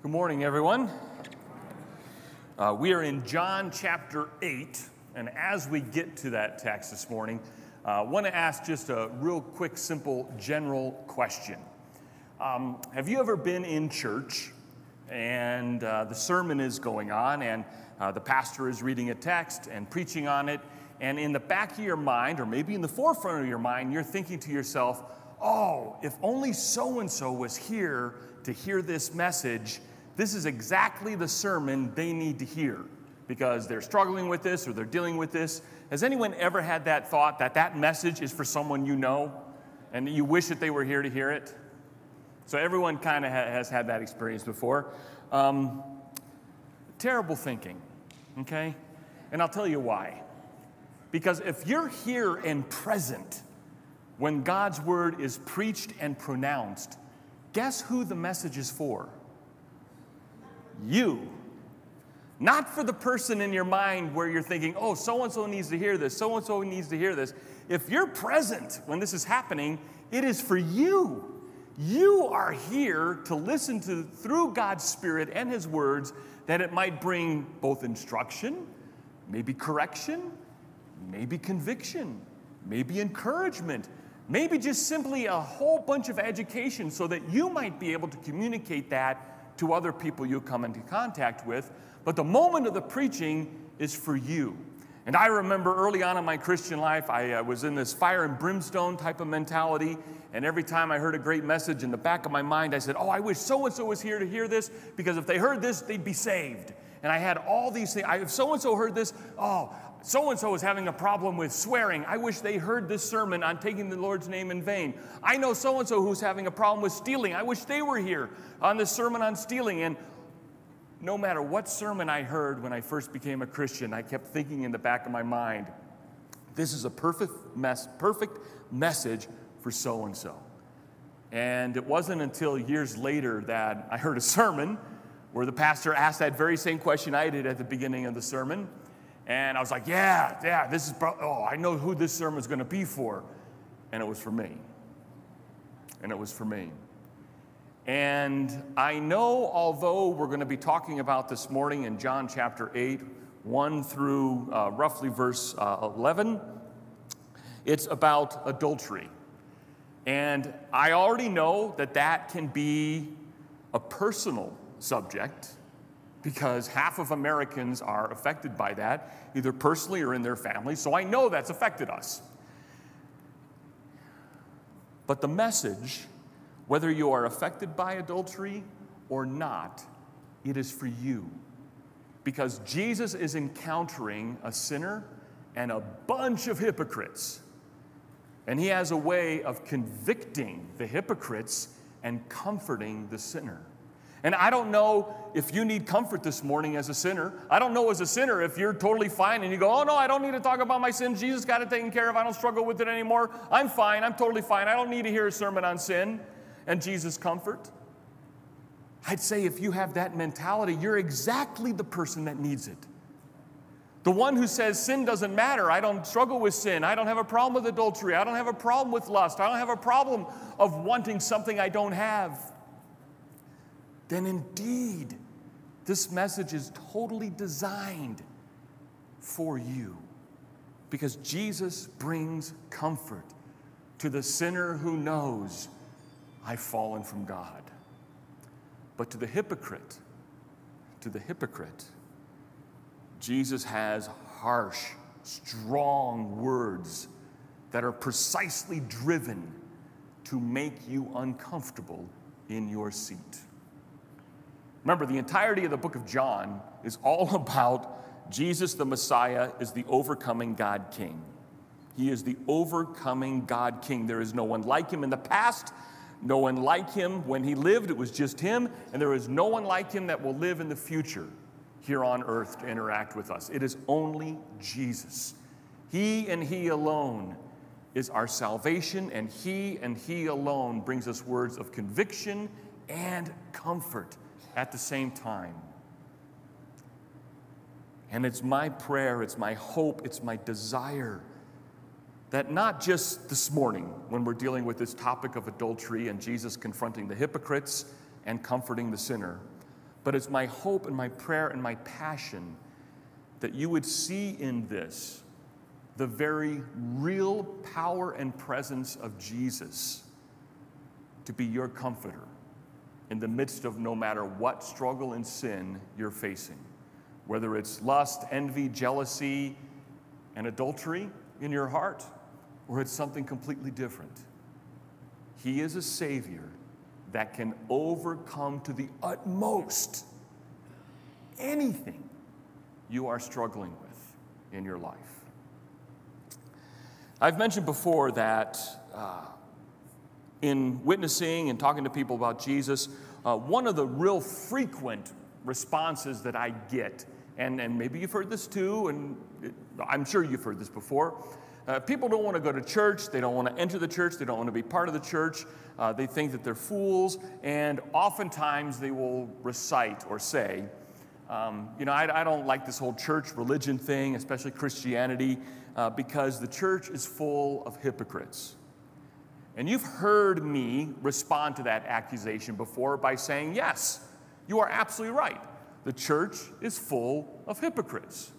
Good morning, everyone. Uh, we are in John chapter 8, and as we get to that text this morning, I uh, want to ask just a real quick, simple, general question. Um, have you ever been in church and uh, the sermon is going on, and uh, the pastor is reading a text and preaching on it, and in the back of your mind, or maybe in the forefront of your mind, you're thinking to yourself, oh, if only so and so was here to hear this message, this is exactly the sermon they need to hear because they're struggling with this or they're dealing with this. Has anyone ever had that thought that that message is for someone you know and you wish that they were here to hear it? So everyone kind of ha- has had that experience before. Um, terrible thinking, okay? And I'll tell you why. Because if you're here and present when God's word is preached and pronounced, guess who the message is for? you. Not for the person in your mind where you're thinking, oh, so and so needs to hear this, so and so needs to hear this. If you're present when this is happening, it is for you. You are here to listen to through God's Spirit and His words that it might bring both instruction, maybe correction, maybe conviction, maybe encouragement, maybe just simply a whole bunch of education so that you might be able to communicate that to other people you come into contact with, but the moment of the preaching is for you. And I remember early on in my Christian life, I uh, was in this fire and brimstone type of mentality. And every time I heard a great message in the back of my mind, I said, Oh, I wish so and so was here to hear this because if they heard this, they'd be saved. And I had all these things. I, if so and so heard this, oh, so and so is having a problem with swearing. I wish they heard this sermon on taking the Lord's name in vain. I know so and so who's having a problem with stealing. I wish they were here on this sermon on stealing. And no matter what sermon I heard when I first became a Christian, I kept thinking in the back of my mind, this is a perfect mess, perfect message for so and so. And it wasn't until years later that I heard a sermon where the pastor asked that very same question I did at the beginning of the sermon. And I was like, yeah, yeah, this is, oh, I know who this sermon is going to be for. And it was for me. And it was for me. And I know, although we're going to be talking about this morning in John chapter 8, 1 through uh, roughly verse uh, 11, it's about adultery. And I already know that that can be a personal subject because half of Americans are affected by that, either personally or in their families. So I know that's affected us. But the message, whether you are affected by adultery or not, it is for you. Because Jesus is encountering a sinner and a bunch of hypocrites. And he has a way of convicting the hypocrites and comforting the sinner. And I don't know if you need comfort this morning as a sinner. I don't know as a sinner if you're totally fine and you go, oh no, I don't need to talk about my sin. Jesus got it taken care of. I don't struggle with it anymore. I'm fine. I'm totally fine. I don't need to hear a sermon on sin and Jesus' comfort. I'd say if you have that mentality, you're exactly the person that needs it. The one who says sin doesn't matter. I don't struggle with sin. I don't have a problem with adultery. I don't have a problem with lust. I don't have a problem of wanting something I don't have then indeed this message is totally designed for you because Jesus brings comfort to the sinner who knows I've fallen from God. But to the hypocrite, to the hypocrite, Jesus has harsh, strong words that are precisely driven to make you uncomfortable in your seat. Remember, the entirety of the book of John is all about Jesus the Messiah is the overcoming God King. He is the overcoming God King. There is no one like him in the past, no one like him when he lived, it was just him, and there is no one like him that will live in the future here on earth to interact with us. It is only Jesus. He and He alone is our salvation, and He and He alone brings us words of conviction and comfort at the same time. And it's my prayer, it's my hope, it's my desire that not just this morning, when we're dealing with this topic of adultery and Jesus confronting the hypocrites and comforting the sinner, But it's my hope and my prayer and my passion that you would see in this the very real power and presence of Jesus to be your comforter in the midst of no matter what struggle and sin you're facing, whether it's lust, envy, jealousy, and adultery in your heart, or it's something completely different. He is a Savior that can overcome to the utmost anything you are struggling with in your life. I've mentioned before that uh, in witnessing and talking to people about Jesus, uh, one of the real frequent responses that I get, and, and maybe you've heard this too, and I'm sure you've heard this before. Uh, people don't want to go to church. They don't want to enter the church. They don't want to be part of the church. Uh, they think that they're fools. And oftentimes they will recite or say, um, you know, I, I, don't like this whole church religion thing, especially Christianity, uh, because the church is full of hypocrites. And you've heard me respond to that accusation before by saying, yes, you are absolutely right. The church is full of hypocrites.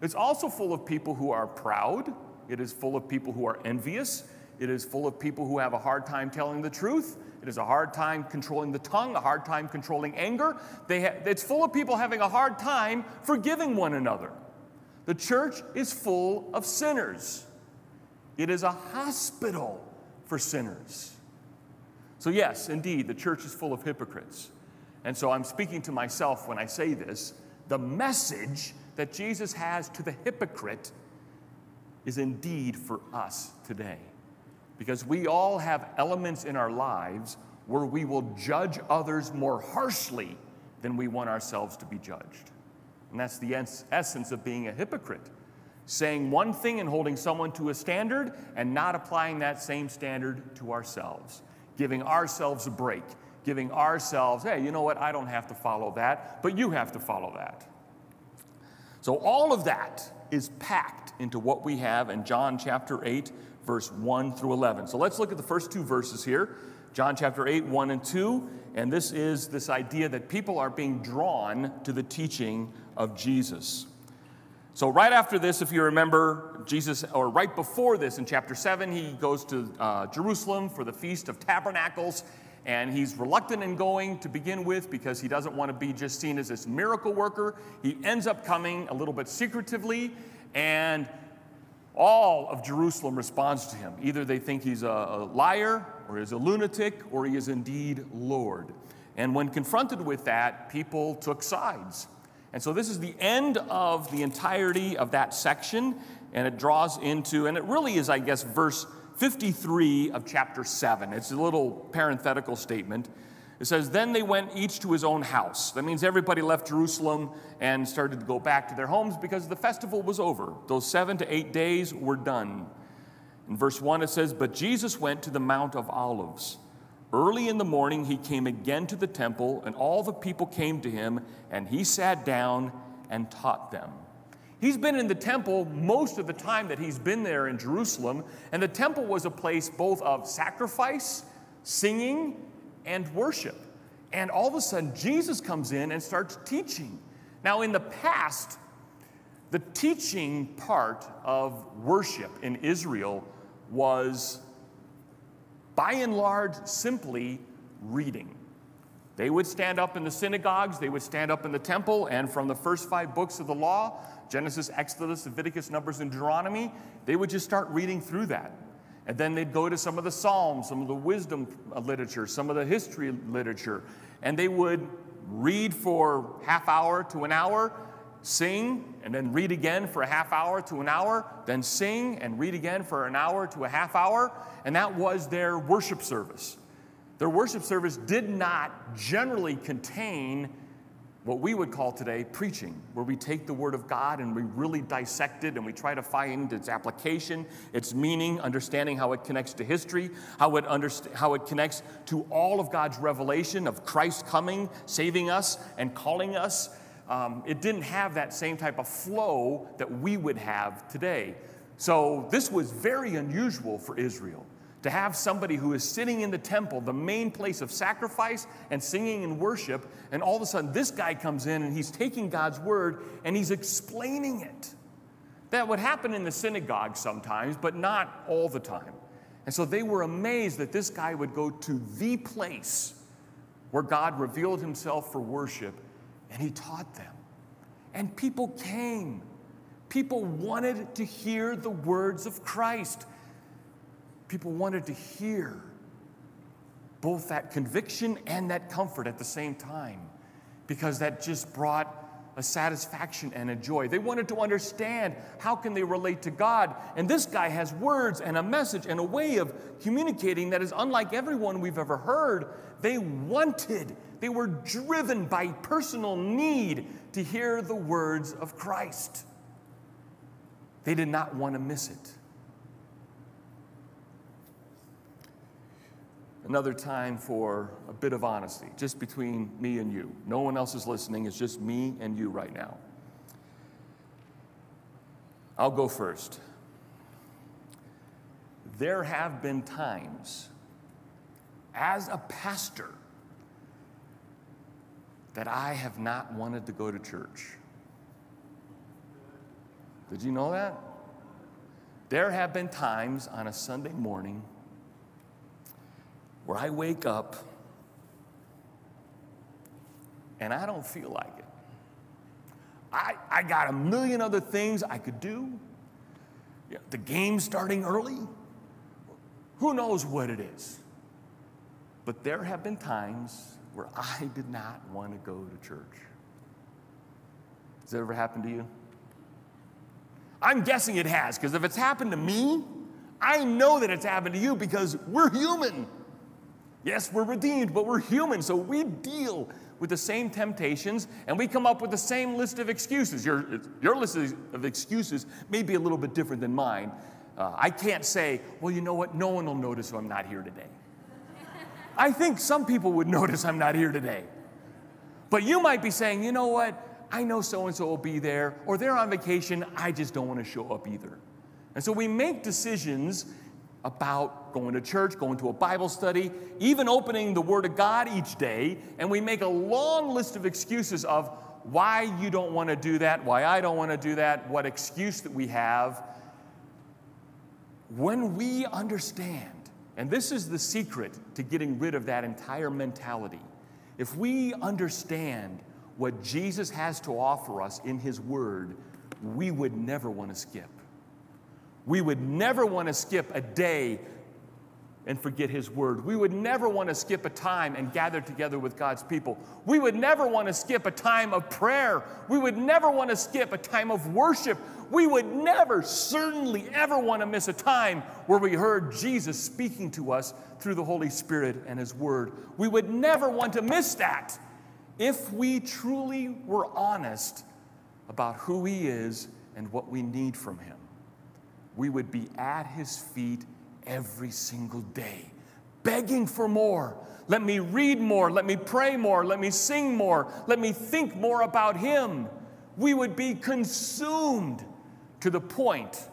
It's also full of people who are proud, it is full of people who are envious, it is full of people who have a hard time telling the truth. It is a hard time controlling the tongue, a hard time controlling anger. It's full of people having a hard time forgiving one another. The church is full of sinners. It is a hospital for sinners. So, yes, indeed, the church is full of hypocrites. And so I'm speaking to myself when I say this. The message that Jesus has to the hypocrite is indeed for us today. Because we all have elements in our lives where we will judge others more harshly than we want ourselves to be judged. And that's the essence of being a hypocrite saying one thing and holding someone to a standard and not applying that same standard to ourselves, giving ourselves a break, giving ourselves, hey, you know what, I don't have to follow that, but you have to follow that. So all of that is packed into what we have in John chapter 8, verse 1 through 11. So let's look at the first two verses here. John chapter 8, 1 and 2. And this is this idea that people are being drawn to the teaching of Jesus. So, right after this, if you remember, Jesus, or right before this in chapter 7, he goes to uh, Jerusalem for the Feast of Tabernacles. And he's reluctant in going to begin with because he doesn't want to be just seen as this miracle worker. He ends up coming a little bit secretively, and all of Jerusalem responds to him. Either they think he's a, a liar, or he's a lunatic, or he is indeed Lord. And when confronted with that, people took sides. And so this is the end of the entirety of that section, and it draws into, and it really is, I guess, verse 53 of chapter 7. It's a little parenthetical statement. It says, Then they went each to his own house. That means everybody left Jerusalem and started to go back to their homes because the festival was over. Those seven to eight days were done. In verse 1, it says, But Jesus went to the Mount of Olives. Early in the morning, he came again to the temple, and all the people came to him, and he sat down and taught them. He's been in the temple most of the time that he's been there in Jerusalem, and the temple was a place both of sacrifice, singing, and worship. And all of a sudden, Jesus comes in and starts teaching. Now, in the past, the teaching part of worship in Israel was by and large, simply reading. They would stand up in the synagogues, they would stand up in the temple, and from the first five books of the law Genesis, Exodus, Leviticus, Numbers, and Deuteronomy they would just start reading through that. And then they'd go to some of the Psalms, some of the wisdom literature, some of the history literature, and they would read for half hour to an hour sing and then read again for a half hour to an hour, then sing and read again for an hour to a half hour, and that was their worship service. Their worship service did not generally contain what we would call today preaching, where we take the Word of God and we really dissect it and we try to find its application, its meaning, understanding how it connects to history, how it, underst- how it connects to all of God's revelation of Christ coming, saving us, and calling us um, it didn't have that same type of flow that we would have today. So this was very unusual for Israel to have somebody who is sitting in the temple, the main place of sacrifice and singing and worship, and all of a sudden this guy comes in and he's taking God's word and he's explaining it. That would happen in the synagogue sometimes, but not all the time. And so they were amazed that this guy would go to the place where God revealed himself for worship and he taught them. And people came. People wanted to hear the words of Christ people wanted to hear both that conviction and that comfort at the same time because that just brought a satisfaction and a joy. They wanted to understand how can they relate to God? And this guy has words and a message and a way of communicating that is unlike everyone we've ever heard. They wanted, they were driven by personal need to hear the words of Christ. They did not want to miss it. Another time for a bit of honesty, just between me and you. No one else is listening, it's just me and you right now. I'll go first. There have been times as a pastor that I have not wanted to go to church. Did you know that? There have been times on a Sunday morning where I wake up and I don't feel like it. I, I got a million other things I could do. The game's starting early. Who knows what it is? But there have been times where I did not want to go to church. Has that ever happened to you? I'm guessing it has, because if it's happened to me, I know that it's happened to you because we're human. Yes, we're redeemed, but we're human, so we deal with the same temptations and we come up with the same list of excuses. Your, your list of excuses may be a little bit different than mine. Uh, I can't say, well, you know what, no one will notice if I'm not here today. I think some people would notice I'm not here today. But you might be saying, you know what, I know so and so will be there, or they're on vacation, I just don't want to show up either. And so we make decisions about going to church, going to a Bible study, even opening the Word of God each day, and we make a long list of excuses of why you don't want to do that, why I don't want to do that, what excuse that we have. When we understand, and this is the secret to getting rid of that entire mentality, if we understand what Jesus has to offer us in His Word, we would never want to skip. We would never want to skip a day and forget His word. We would never want to skip a time and gather together with God's people. We would never want to skip a time of prayer. We would never want to skip a time of worship. We would never, certainly, ever want to miss a time where we heard Jesus speaking to us through the Holy Spirit and His word. We would never want to miss that if we truly were honest about who He is and what we need from Him we would be at his feet every single day, begging for more. Let me read more. Let me pray more. Let me sing more. Let me think more about him. We would be consumed to the point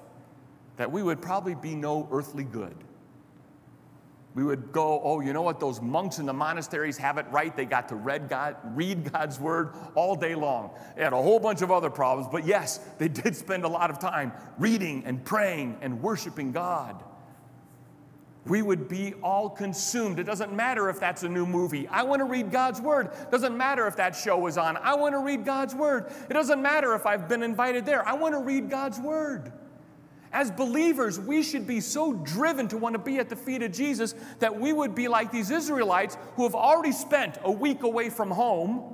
that we would probably be no earthly good. We would go, oh, you know what? Those monks in the monasteries have it right. They got to read, God, read God's word all day long. They had a whole bunch of other problems, but yes, they did spend a lot of time reading and praying and worshiping God. We would be all consumed. It doesn't matter if that's a new movie. I want to read God's word. Doesn't matter if that show is on. I want to read God's word. It doesn't matter if I've been invited there. I want to read God's word. As believers, we should be so driven to want to be at the feet of Jesus that we would be like these Israelites who have already spent a week away from home,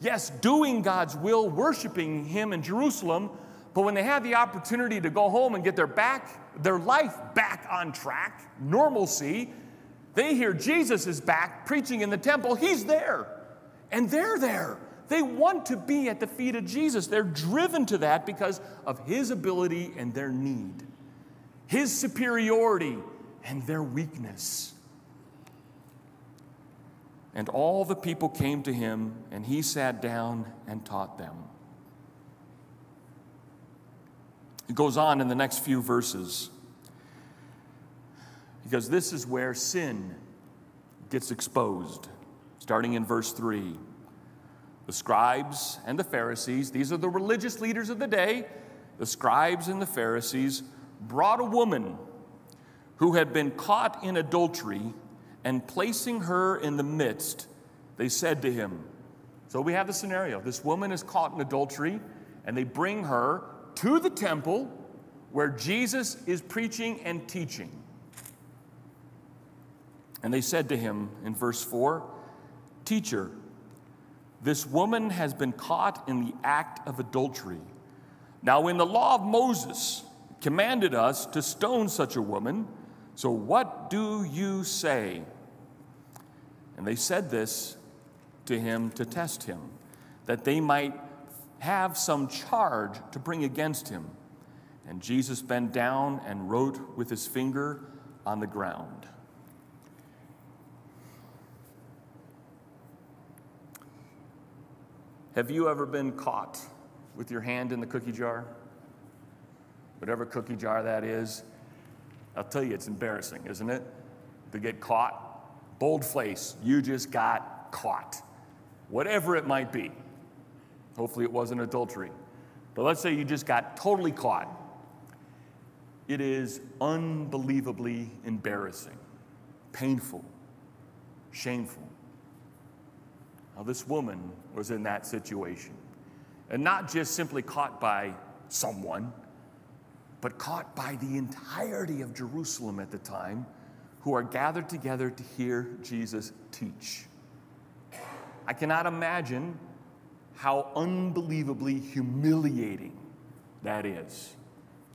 yes, doing God's will, worshiping Him in Jerusalem, but when they have the opportunity to go home and get their back, their life back on track, normalcy, they hear Jesus is back preaching in the temple. He's there, and they're there. They want to be at the feet of Jesus. They're driven to that because of his ability and their need, his superiority and their weakness. And all the people came to him, and he sat down and taught them. It goes on in the next few verses. because this is where sin gets exposed. Starting in verse 3. The scribes and the Pharisees, these are the religious leaders of the day, the scribes and the Pharisees brought a woman who had been caught in adultery, and placing her in the midst, they said to him, So we have the scenario. This woman is caught in adultery, and they bring her to the temple where Jesus is preaching and teaching. And they said to him in verse 4 Teacher, this woman has been caught in the act of adultery. Now, in the law of Moses, commanded us to stone such a woman. So, what do you say? And they said this to him to test him, that they might have some charge to bring against him. And Jesus bent down and wrote with his finger on the ground. Have you ever been caught with your hand in the cookie jar? Whatever cookie jar that is, I'll tell you, it's embarrassing, isn't it? To get caught. Bold face, you just got caught. Whatever it might be. Hopefully, it wasn't adultery. But let's say you just got totally caught. It is unbelievably embarrassing, painful, shameful. Now, this woman was in that situation. And not just simply caught by someone, but caught by the entirety of Jerusalem at the time who are gathered together to hear Jesus teach. I cannot imagine how unbelievably humiliating that is.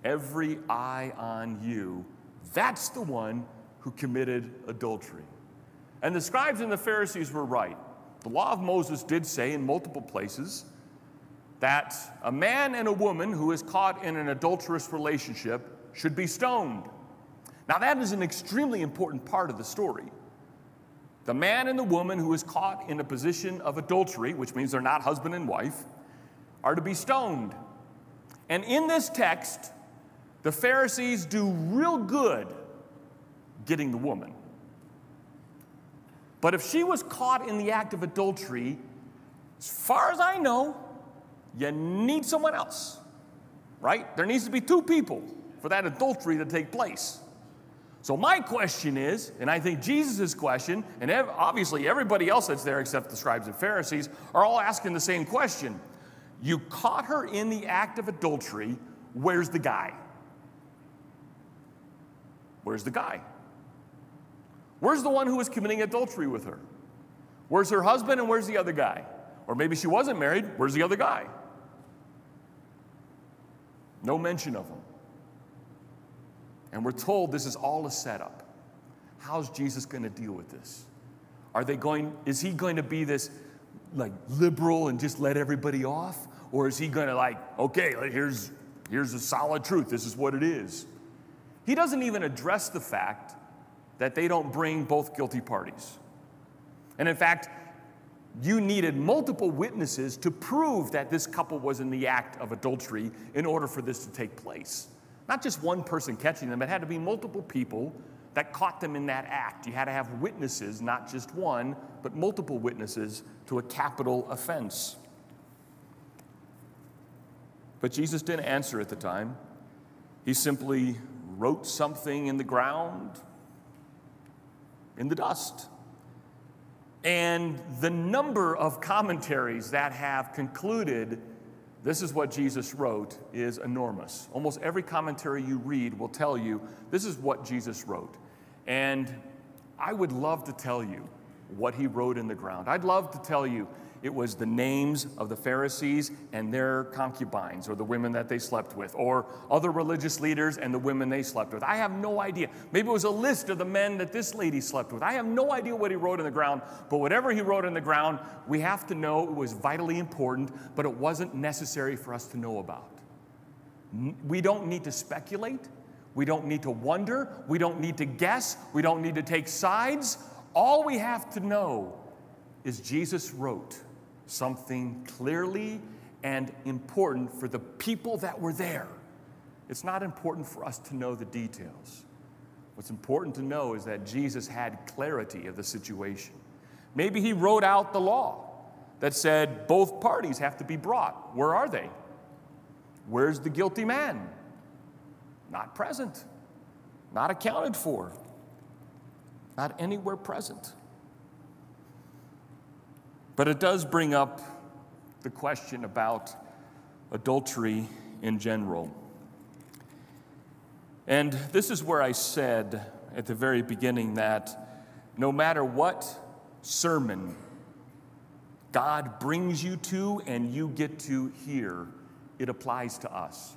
Every eye on you, that's the one who committed adultery. And the scribes and the Pharisees were right. The law of Moses did say in multiple places that a man and a woman who is caught in an adulterous relationship should be stoned. Now, that is an extremely important part of the story. The man and the woman who is caught in a position of adultery, which means they're not husband and wife, are to be stoned. And in this text, the Pharisees do real good getting the woman. But if she was caught in the act of adultery, as far as I know, you need someone else, right? There needs to be two people for that adultery to take place. So, my question is, and I think Jesus' question, and obviously everybody else that's there except the scribes and Pharisees, are all asking the same question. You caught her in the act of adultery, where's the guy? Where's the guy? Where's the one who was committing adultery with her? Where's her husband and where's the other guy? Or maybe she wasn't married, where's the other guy? No mention of him. And we're told this is all a setup. How's Jesus going to deal with this? Are they going, is he going to be this like liberal and just let everybody off? Or is he going to like, okay, here's, here's a solid truth. This is what it is. He doesn't even address the fact that they don't bring both guilty parties. And in fact, you needed multiple witnesses to prove that this couple was in the act of adultery in order for this to take place. Not just one person catching them, it had to be multiple people that caught them in that act. You had to have witnesses, not just one, but multiple witnesses to a capital offense. But Jesus didn't answer at the time. He simply wrote something in the ground, in the dust. And the number of commentaries that have concluded this is what Jesus wrote is enormous. Almost every commentary you read will tell you this is what Jesus wrote. And I would love to tell you what he wrote in the ground. I'd love to tell you it was the names of the Pharisees and their concubines, or the women that they slept with, or other religious leaders and the women they slept with. I have no idea. Maybe it was a list of the men that this lady slept with. I have no idea what he wrote in the ground, but whatever he wrote in the ground, we have to know it was vitally important, but it wasn't necessary for us to know about. We don't need to speculate. We don't need to wonder. We don't need to guess. We don't need to take sides. All we have to know is Jesus wrote something clearly and important for the people that were there. It's not important for us to know the details. What's important to know is that Jesus had clarity of the situation. Maybe he wrote out the law that said both parties have to be brought. Where are they? Where's the guilty man? Not present, not accounted for, not anywhere present. But it does bring up the question about adultery in general. And this is where I said at the very beginning that no matter what sermon God brings you to and you get to hear, it applies to us.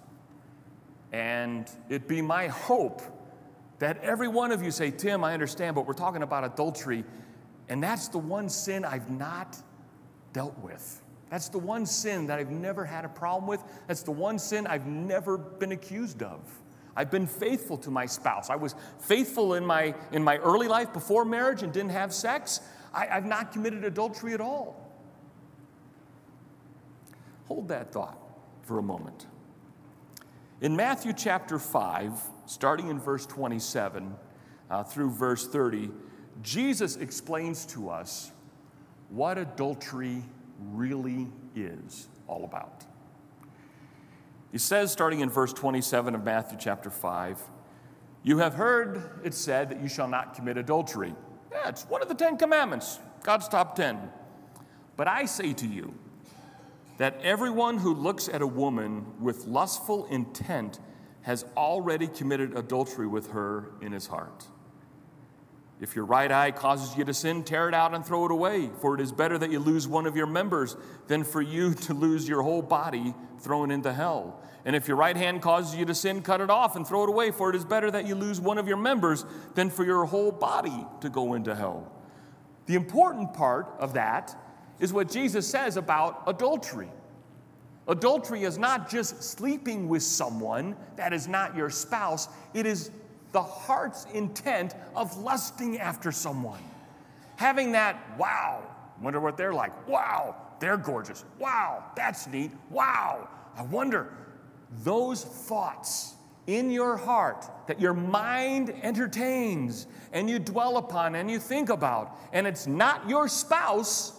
And it be my hope that every one of you say, Tim, I understand, but we're talking about adultery, and that's the one sin I've not dealt with. That's the one sin that I've never had a problem with. That's the one sin I've never been accused of. I've been faithful to my spouse. I was faithful in my, in my early life before marriage and didn't have sex. I, I've not committed adultery at all. Hold that thought for a moment. In Matthew chapter 5, starting in verse 27 uh, through verse 30, Jesus explains to us what adultery really is all about. He says, starting in verse 27 of Matthew chapter 5, You have heard it said that you shall not commit adultery. Yeah, it's one of the Ten Commandments, God's top ten. But I say to you, that everyone who looks at a woman with lustful intent has already committed adultery with her in his heart. If your right eye causes you to sin, tear it out and throw it away, for it is better that you lose one of your members than for you to lose your whole body thrown into hell. And if your right hand causes you to sin, cut it off and throw it away, for it is better that you lose one of your members than for your whole body to go into hell. The important part of that is what Jesus says about adultery. Adultery is not just sleeping with someone that is not your spouse, it is the heart's intent of lusting after someone. Having that, wow, wonder what they're like. Wow, they're gorgeous. Wow, that's neat. Wow, I wonder. Those thoughts in your heart that your mind entertains and you dwell upon and you think about, and it's not your spouse,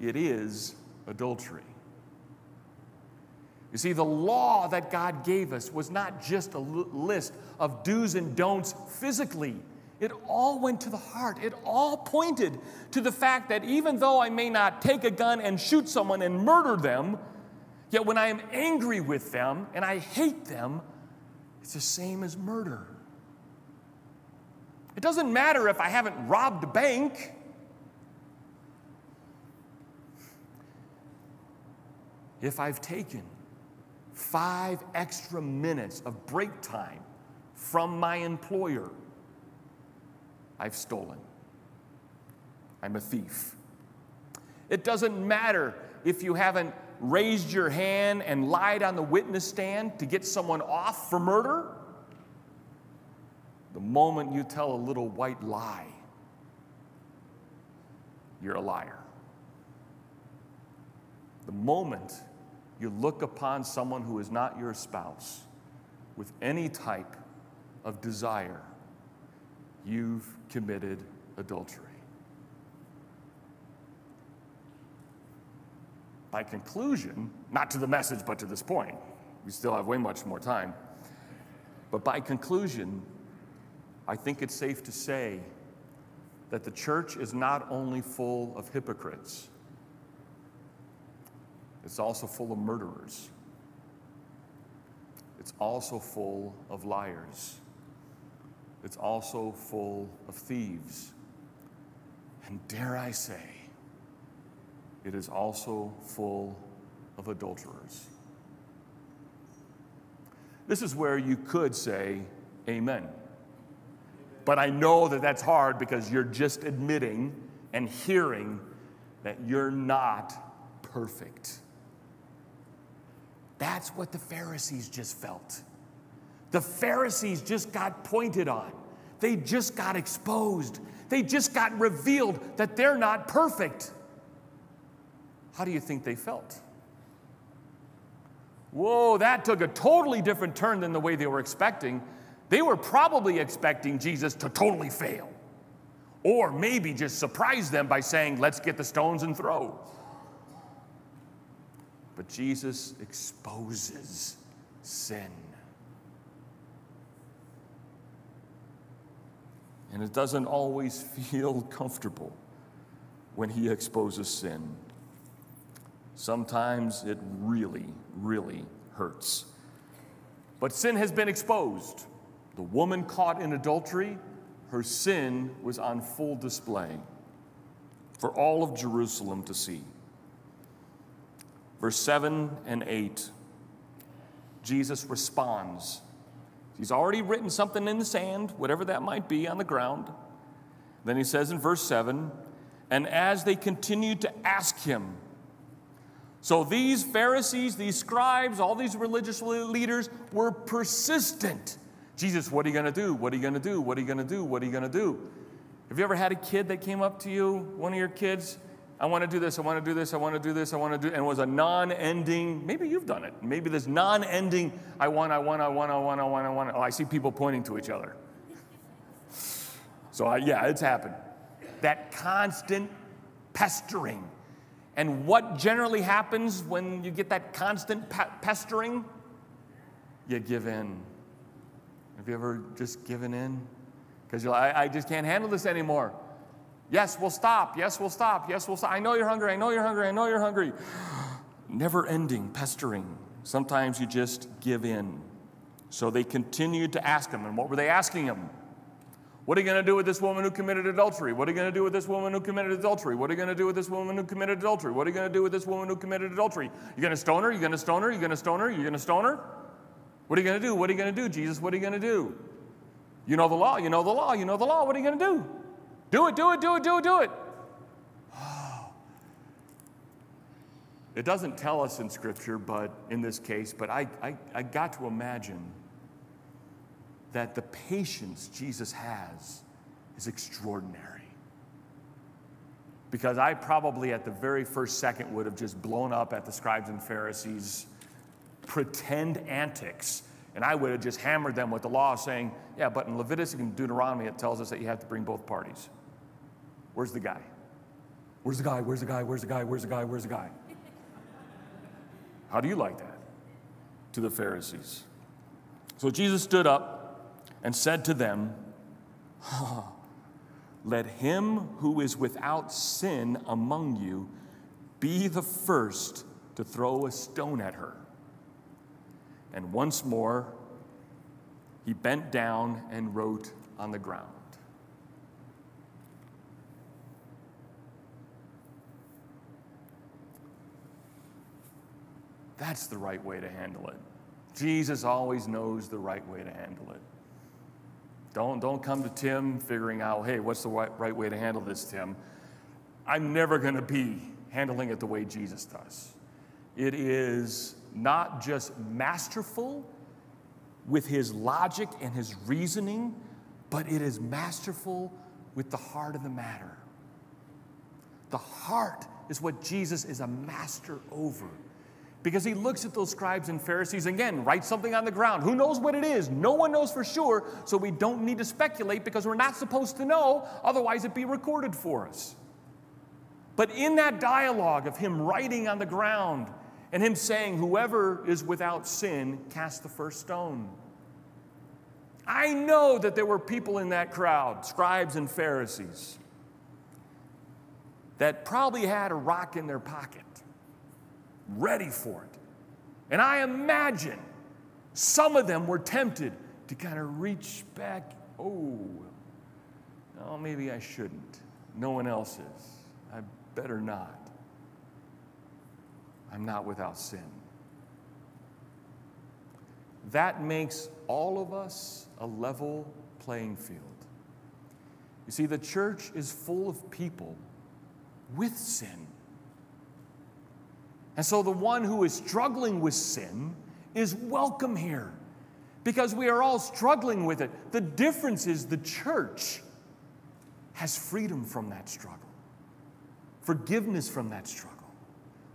it is adultery. You see, the law that God gave us was not just a list of do's and don'ts physically. It all went to the heart. It all pointed to the fact that even though I may not take a gun and shoot someone and murder them, yet when I am angry with them and I hate them, it's the same as murder. It doesn't matter if I haven't robbed a bank. if I've taken five extra minutes of break time from my employer, I've stolen. I'm a thief. It doesn't matter if you haven't raised your hand and lied on the witness stand to get someone off for murder. The moment you tell a little white lie, you're a liar. The moment you look upon someone who is not your spouse with any type of desire, you've committed adultery. By conclusion, not to the message, but to this point, we still have way much more time. But by conclusion, I think it's safe to say that the church is not only full of hypocrites, it's also full of murderers. It's also full of liars. It's also full of thieves. And dare I say, it is also full of adulterers. This is where you could say, Amen. But I know that that's hard because you're just admitting and hearing that you're not perfect. That's what the Pharisees just felt. The Pharisees just got pointed on, they just got exposed, they just got revealed that they're not perfect. How do you think they felt? Whoa, that took a totally different turn than the way they were expecting. They were probably expecting Jesus to totally fail, or maybe just surprise them by saying, Let's get the stones and throw. But Jesus exposes sin. And it doesn't always feel comfortable when he exposes sin. Sometimes it really, really hurts. But sin has been exposed. The woman caught in adultery, her sin was on full display for all of Jerusalem to see. Verse 7 and 8, Jesus responds. He's already written something in the sand, whatever that might be, on the ground. Then he says in verse 7 And as they continued to ask him, so these Pharisees, these scribes, all these religious leaders were persistent. Jesus, what are you going to do? What are you going to do? What are you going to do? What are you going to do? Have you ever had a kid that came up to you, one of your kids, I want to do this, I want to do this, I want to do this, I want to do, and it was a non ending, maybe you've done it, maybe this non ending, I want, I want, I want, I want, I want, I want. Oh, I see people pointing to each other. So, I, yeah, it's happened. That constant pestering. And what generally happens when you get that constant pe- pestering? You give in. Have you ever just given in? Because you're like, I, I just can't handle this anymore. Yes, we'll stop. Yes, we'll stop. Yes, we'll stop. I know you're hungry. I know you're hungry. I know you're hungry. Never ending pestering. Sometimes you just give in. So they continued to ask him. And what were they asking him? What are you going to do with this woman who committed adultery? What are you going to do with this woman who committed adultery? What are you going to do with this woman who committed adultery? What are you going to do with this woman who committed adultery? You going to stone her? You going to stone her? You going to stone her? You going to stone her? What are you going to do? What are you going to do, Jesus? What are you going to do? You know the law. You know the law. You know the law. What are you going to do? Do it, do it, do it, do it, do it. It doesn't tell us in Scripture, but in this case, but I, I, I got to imagine that the patience Jesus has is extraordinary. Because I probably at the very first second would have just blown up at the scribes and Pharisees' pretend antics and I would have just hammered them with the law saying, yeah, but in Leviticus and Deuteronomy, it tells us that you have to bring both parties. Where's the guy? Where's the guy? Where's the guy? Where's the guy? Where's the guy? Where's the guy? How do you like that? To the Pharisees. So Jesus stood up and said to them, Let him who is without sin among you be the first to throw a stone at her. And once more, he bent down and wrote on the ground. That's the right way to handle it. Jesus always knows the right way to handle it. Don't, don't come to Tim figuring out, hey, what's the right, right way to handle this, Tim? I'm never going to be handling it the way Jesus does. It is not just masterful with his logic and his reasoning, but it is masterful with the heart of the matter. The heart is what Jesus is a master over. Because he looks at those scribes and Pharisees again, write something on the ground. Who knows what it is? No one knows for sure, so we don't need to speculate because we're not supposed to know, otherwise, it'd be recorded for us. But in that dialogue of him writing on the ground, and him saying, Whoever is without sin, cast the first stone. I know that there were people in that crowd, scribes and Pharisees, that probably had a rock in their pocket, ready for it. And I imagine some of them were tempted to kind of reach back. Oh, no, maybe I shouldn't. No one else is. I better not. I'm not without sin. That makes all of us a level playing field. You see, the church is full of people with sin. And so the one who is struggling with sin is welcome here because we are all struggling with it. The difference is the church has freedom from that struggle, forgiveness from that struggle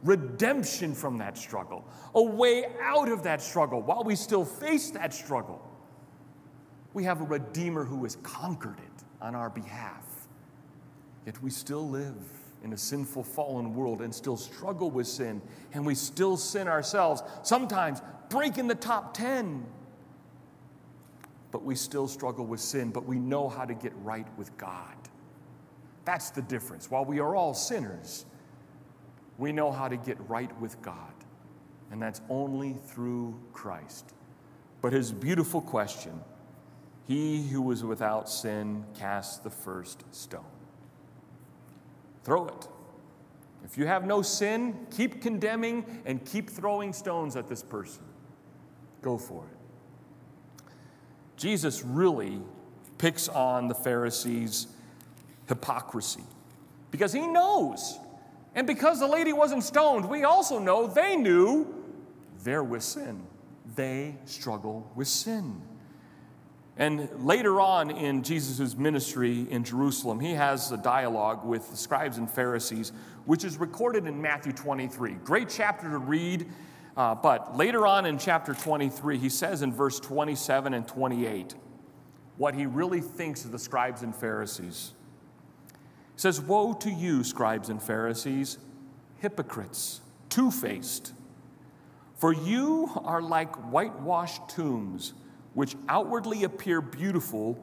redemption from that struggle, a way out of that struggle while we still face that struggle. We have a Redeemer who has conquered it on our behalf. Yet we still live in a sinful, fallen world and still struggle with sin, and we still sin ourselves, sometimes breaking the top 10. But we still struggle with sin, but we know how to get right with God. That's the difference. While we are all sinners, we know how to get right with God, and that's only through Christ. But his beautiful question He who was without sin cast the first stone. Throw it. If you have no sin, keep condemning and keep throwing stones at this person. Go for it. Jesus really picks on the Pharisees' hypocrisy because he knows. And because the lady wasn't stoned, we also know they knew they're with sin. They struggle with sin. And later on in Jesus' ministry in Jerusalem, he has a dialogue with the scribes and Pharisees, which is recorded in Matthew 23. Great chapter to read, uh, but later on in chapter 23, he says in verse 27 and 28 what he really thinks of the scribes and Pharisees. He says, Woe to you, scribes and Pharisees, hypocrites, two faced! For you are like whitewashed tombs which outwardly appear beautiful,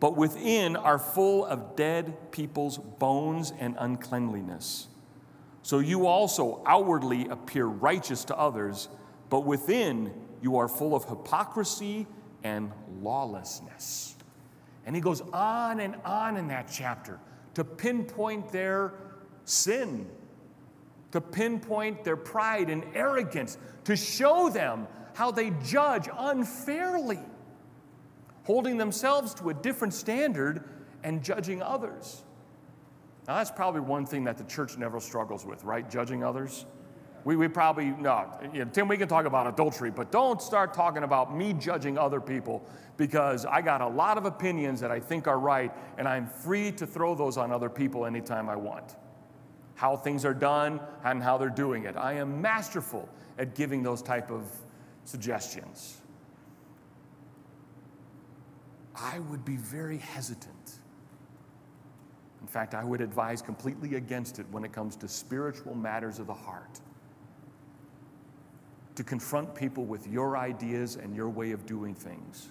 but within are full of dead people's bones and uncleanliness. So you also outwardly appear righteous to others, but within you are full of hypocrisy and lawlessness. And he goes on and on in that chapter to pinpoint their sin, to pinpoint their pride and arrogance, to show them how they judge unfairly holding themselves to a different standard and judging others. Now, that's probably one thing that the church never struggles with, right? Judging others. We, we probably, no, you know, Tim, we can talk about adultery, but don't start talking about me judging other people because I got a lot of opinions that I think are right, and I'm free to throw those on other people anytime I want. How things are done and how they're doing it. I am masterful at giving those type of suggestions. I would be very hesitant. In fact, I would advise completely against it when it comes to spiritual matters of the heart. To confront people with your ideas and your way of doing things.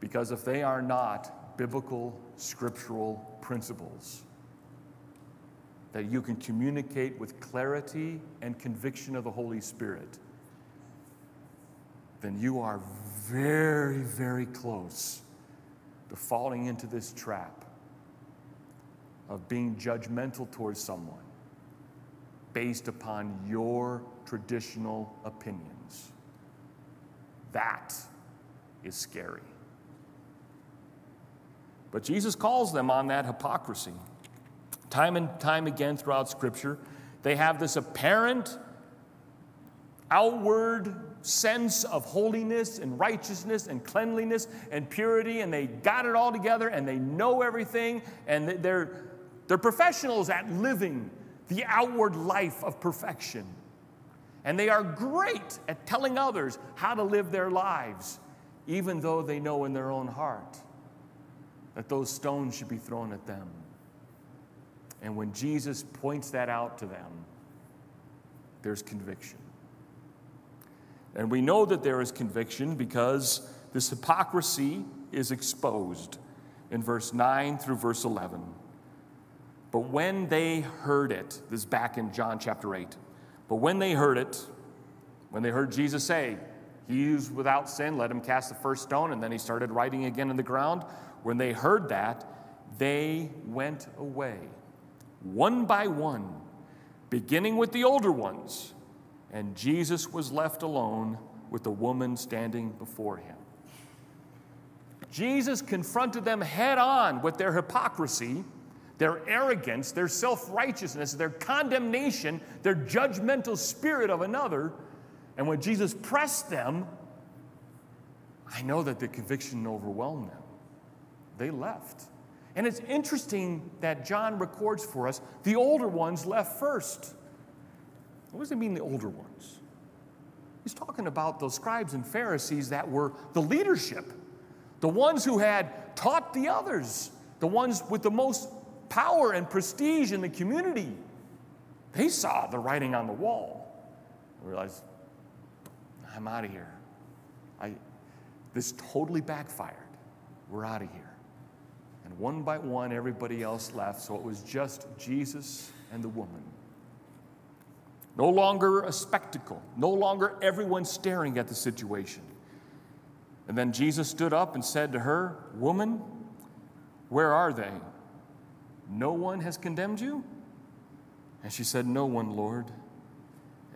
Because if they are not biblical, scriptural principles that you can communicate with clarity and conviction of the Holy Spirit, then you are very, very close to falling into this trap of being judgmental towards someone based upon your traditional opinions. That is scary. But Jesus calls them on that hypocrisy. Time and time again throughout Scripture, they have this apparent outward sense of holiness and righteousness and cleanliness and purity, and they got it all together and they know everything, and they're, they're professionals at living the outward life of perfection. And they are great at telling others how to live their lives, even though they know in their own heart that those stones should be thrown at them. And when Jesus points that out to them, there's conviction. And we know that there is conviction because this hypocrisy is exposed in verse 9 through verse 11. But when they heard it, this is back in John chapter 8, but when they heard it, when they heard Jesus say, He without sin, let him cast the first stone, and then he started writing again in the ground, when they heard that, they went away, one by one, beginning with the older ones and Jesus was left alone with the woman standing before him. Jesus confronted them head on with their hypocrisy, their arrogance, their self righteousness, their condemnation, their judgmental spirit of another. And when Jesus pressed them, I know that the conviction overwhelmed them. They left. And it's interesting that John records for us the older ones left first. What does it mean, the older ones? He's talking about those scribes and Pharisees that were the leadership, the ones who had taught the others, the ones with the most power and prestige in the community. They saw the writing on the wall and realized, I'm out of here. I, this totally backfired. We're out of here. And one by one, everybody else left, so it was just Jesus and the woman. No longer a spectacle, no longer everyone staring at the situation. And then Jesus stood up and said to her, Woman, where are they? No one has condemned you? And she said, No one, Lord.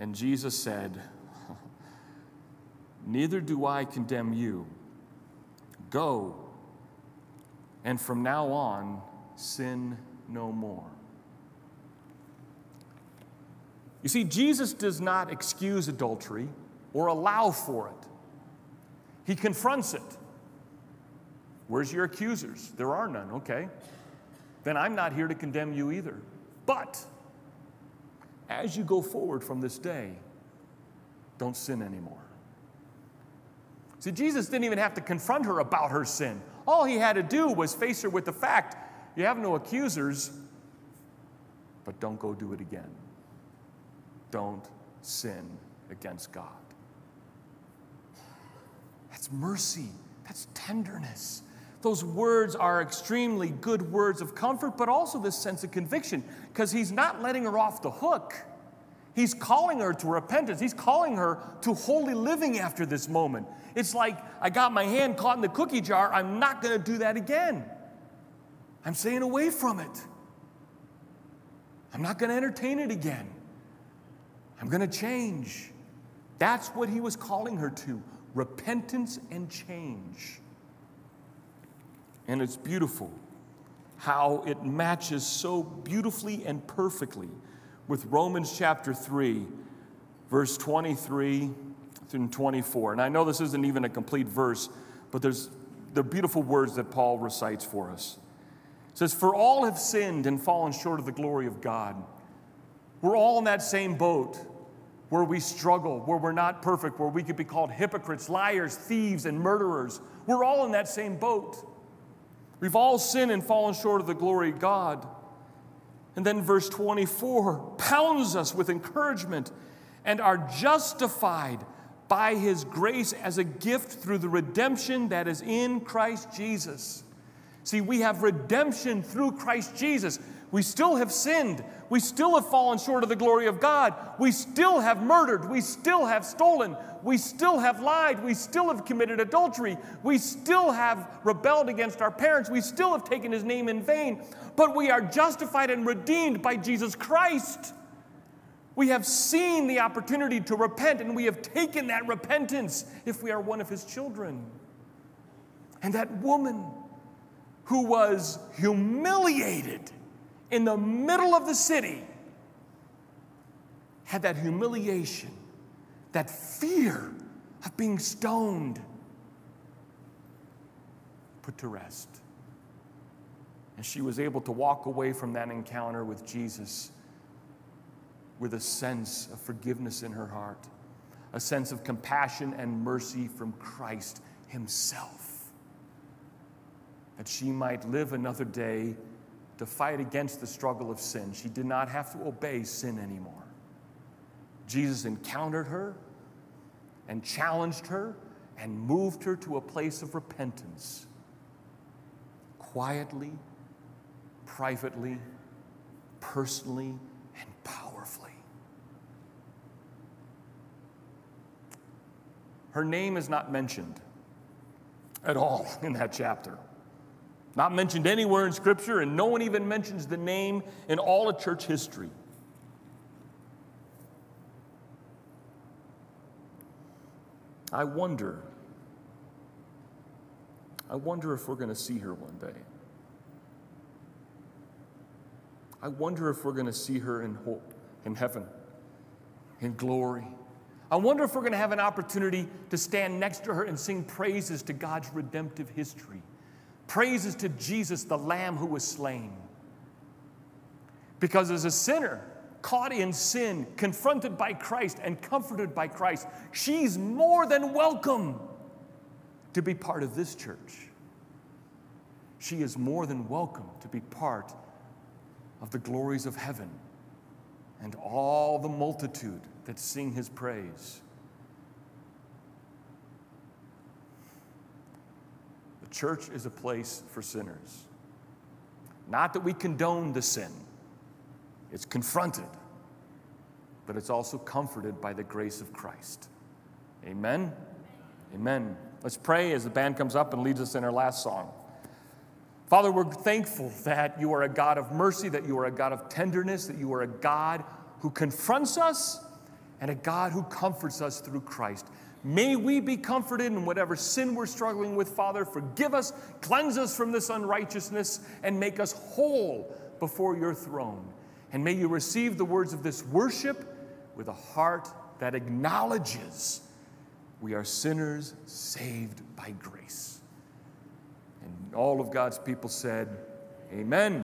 And Jesus said, Neither do I condemn you. Go, and from now on, sin no more. You see, Jesus does not excuse adultery or allow for it, He confronts it. Where's your accusers? There are none, okay. Then I'm not here to condemn you either. But as you go forward from this day, don't sin anymore. See, Jesus didn't even have to confront her about her sin. All he had to do was face her with the fact you have no accusers, but don't go do it again don't sin against God. That's mercy, that's tenderness. Those words are extremely good words of comfort, but also this sense of conviction, because he's not letting her off the hook. He's calling her to repentance. He's calling her to holy living after this moment. It's like, I got my hand caught in the cookie jar. I'm not going to do that again. I'm staying away from it. I'm not going to entertain it again. I'm going to change. That's what he was calling her to repentance and change. And it's beautiful how it matches so beautifully and perfectly with Romans chapter 3, verse 23 through 24. And I know this isn't even a complete verse, but there's the beautiful words that Paul recites for us. It says, For all have sinned and fallen short of the glory of God. We're all in that same boat where we struggle, where we're not perfect, where we could be called hypocrites, liars, thieves, and murderers. We're all in that same boat. We've all sinned and fallen short of the glory of God. And then verse 24 pounds us with encouragement and are justified by his grace as a gift through the redemption that is in Christ Jesus. See, we have redemption through Christ Jesus. We still have sinned. We still have fallen short of the glory of God. We still have murdered. We still have stolen. We still have lied. We still have committed adultery. We still have rebelled against our parents. We still have taken his name in vain. But we are justified and redeemed by Jesus Christ. We have seen the opportunity to repent, and we have taken that repentance if we are one of his children. And that woman who was humiliated in the middle of the city had that humiliation, that fear of being stoned put to rest. And she was able to walk away from that encounter with Jesus with a sense of forgiveness in her heart, a sense of compassion and mercy from Christ Himself, that she might live another day to fight against the struggle of sin. She did not have to obey sin anymore. Jesus encountered her and challenged her and moved her to a place of repentance quietly, privately, personally, and powerfully. Her name is not mentioned at all in that chapter. Not mentioned anywhere in Scripture, and no one even mentions the name in all of church history. I wonder, I wonder if we're going to see her one day. I wonder if we're going to see her in, hope, in heaven, in glory. I wonder if we're going to have an opportunity to stand next to her and sing praises to God's redemptive history. Praises to Jesus, the Lamb who was slain. Because as a sinner, caught in sin, confronted by Christ, and comforted by Christ, she's more than welcome to be part of this church. She is more than welcome to be part of the glories of heaven and all the multitude that sing his praise. Church is a place for sinners. Not that we condone the sin, it's confronted, but it's also comforted by the grace of Christ. Amen? Amen. Let's pray as the band comes up and leads us in our last song. Father, we're thankful that you are a God of mercy, that you are a God of tenderness, that you are a God who confronts us and a God who comforts us through Christ. May we be comforted in whatever sin we're struggling with, Father. Forgive us, cleanse us from this unrighteousness, and make us whole before your throne. And may you receive the words of this worship with a heart that acknowledges we are sinners saved by grace. And all of God's people said, Amen.